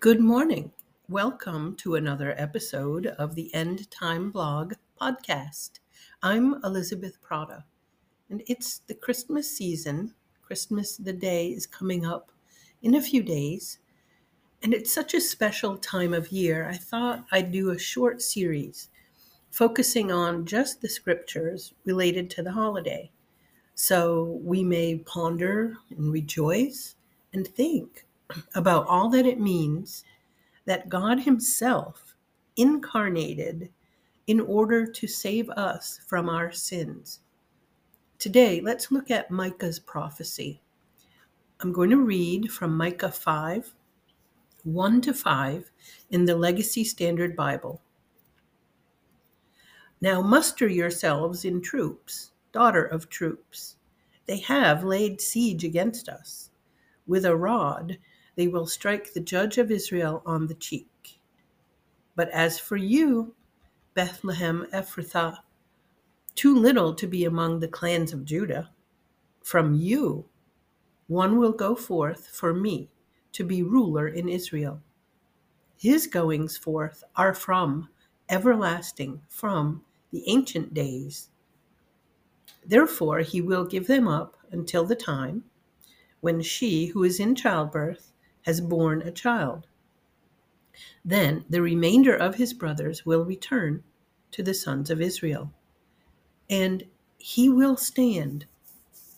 Good morning. Welcome to another episode of the End Time Blog podcast. I'm Elizabeth Prata, and it's the Christmas season. Christmas, the day, is coming up in a few days, and it's such a special time of year. I thought I'd do a short series focusing on just the scriptures related to the holiday. So we may ponder and rejoice and think about all that it means that God Himself incarnated in order to save us from our sins. Today, let's look at Micah's prophecy. I'm going to read from Micah 5 1 to 5 in the Legacy Standard Bible. Now muster yourselves in troops, daughter of troops. They have laid siege against us. With a rod they will strike the judge of Israel on the cheek. But as for you, Bethlehem Ephrathah, too little to be among the clans of Judah, from you one will go forth for me to be ruler in Israel. His goings forth are from everlasting, from the ancient days. Therefore, he will give them up until the time when she who is in childbirth has borne a child. Then the remainder of his brothers will return to the sons of Israel, and he will stand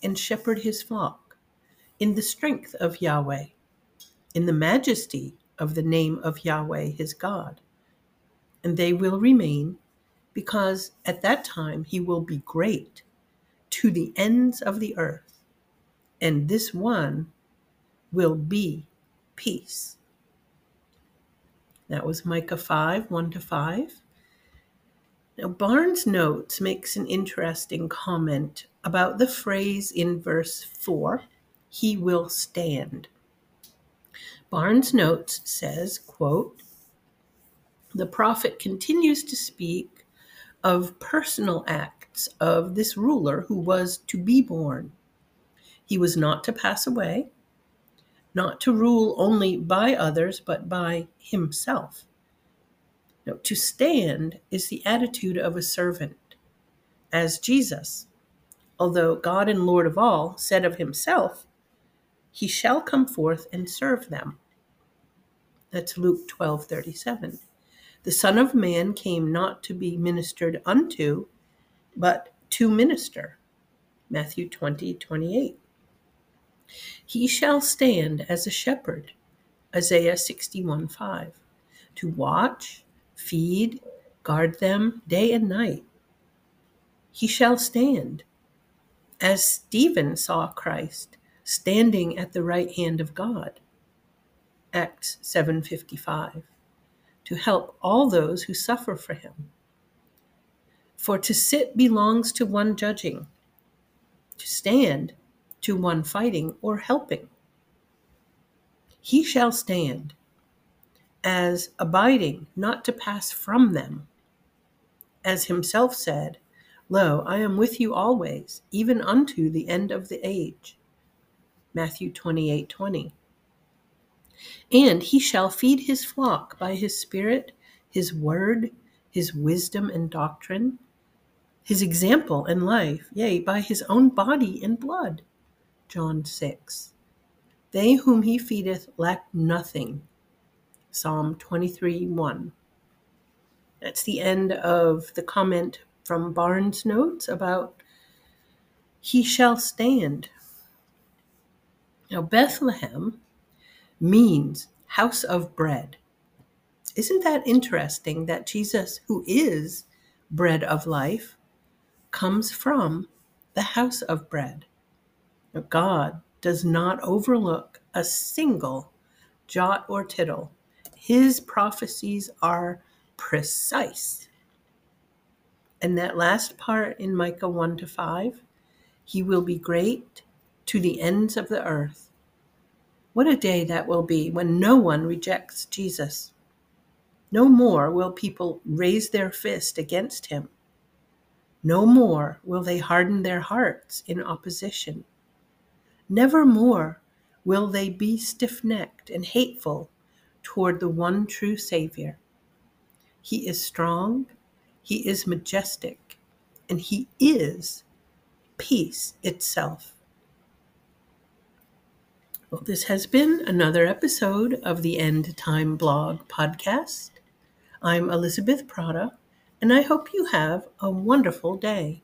and shepherd his flock in the strength of Yahweh, in the majesty of the name of Yahweh his God. And they will remain because at that time he will be great to the ends of the earth, and this one will be peace. That was Micah 5 1 to 5. Now, Barnes Notes makes an interesting comment about the phrase in verse 4 he will stand. Barnes Notes says, quote, the prophet continues to speak of personal acts of this ruler who was to be born. He was not to pass away, not to rule only by others, but by himself. Now, to stand is the attitude of a servant, as Jesus, although God and Lord of all, said of himself, He shall come forth and serve them. That's Luke 12 37. The Son of Man came not to be ministered unto, but to minister. Matthew 20, 28. He shall stand as a shepherd. Isaiah 61, 5. To watch, feed, guard them day and night. He shall stand. As Stephen saw Christ standing at the right hand of God. Acts 7:55 to help all those who suffer for him. For to sit belongs to one judging, to stand to one fighting or helping. He shall stand as abiding, not to pass from them. As himself said, Lo, I am with you always, even unto the end of the age. Matthew 28 20. And he shall feed his flock by his spirit, his word, his wisdom and doctrine, his example and life, yea, by his own body and blood. John 6. They whom he feedeth lack nothing. Psalm 23 1. That's the end of the comment from Barnes' notes about he shall stand. Now, Bethlehem means house of bread. Isn't that interesting that Jesus, who is bread of life, comes from the house of bread? God does not overlook a single jot or tittle. His prophecies are precise. And that last part in Micah 1 to 5, he will be great to the ends of the earth. What a day that will be when no one rejects Jesus. No more will people raise their fist against him. No more will they harden their hearts in opposition. Never more will they be stiff necked and hateful toward the one true Savior. He is strong, He is majestic, and He is peace itself. Well, this has been another episode of the End Time Blog podcast. I'm Elizabeth Prata, and I hope you have a wonderful day.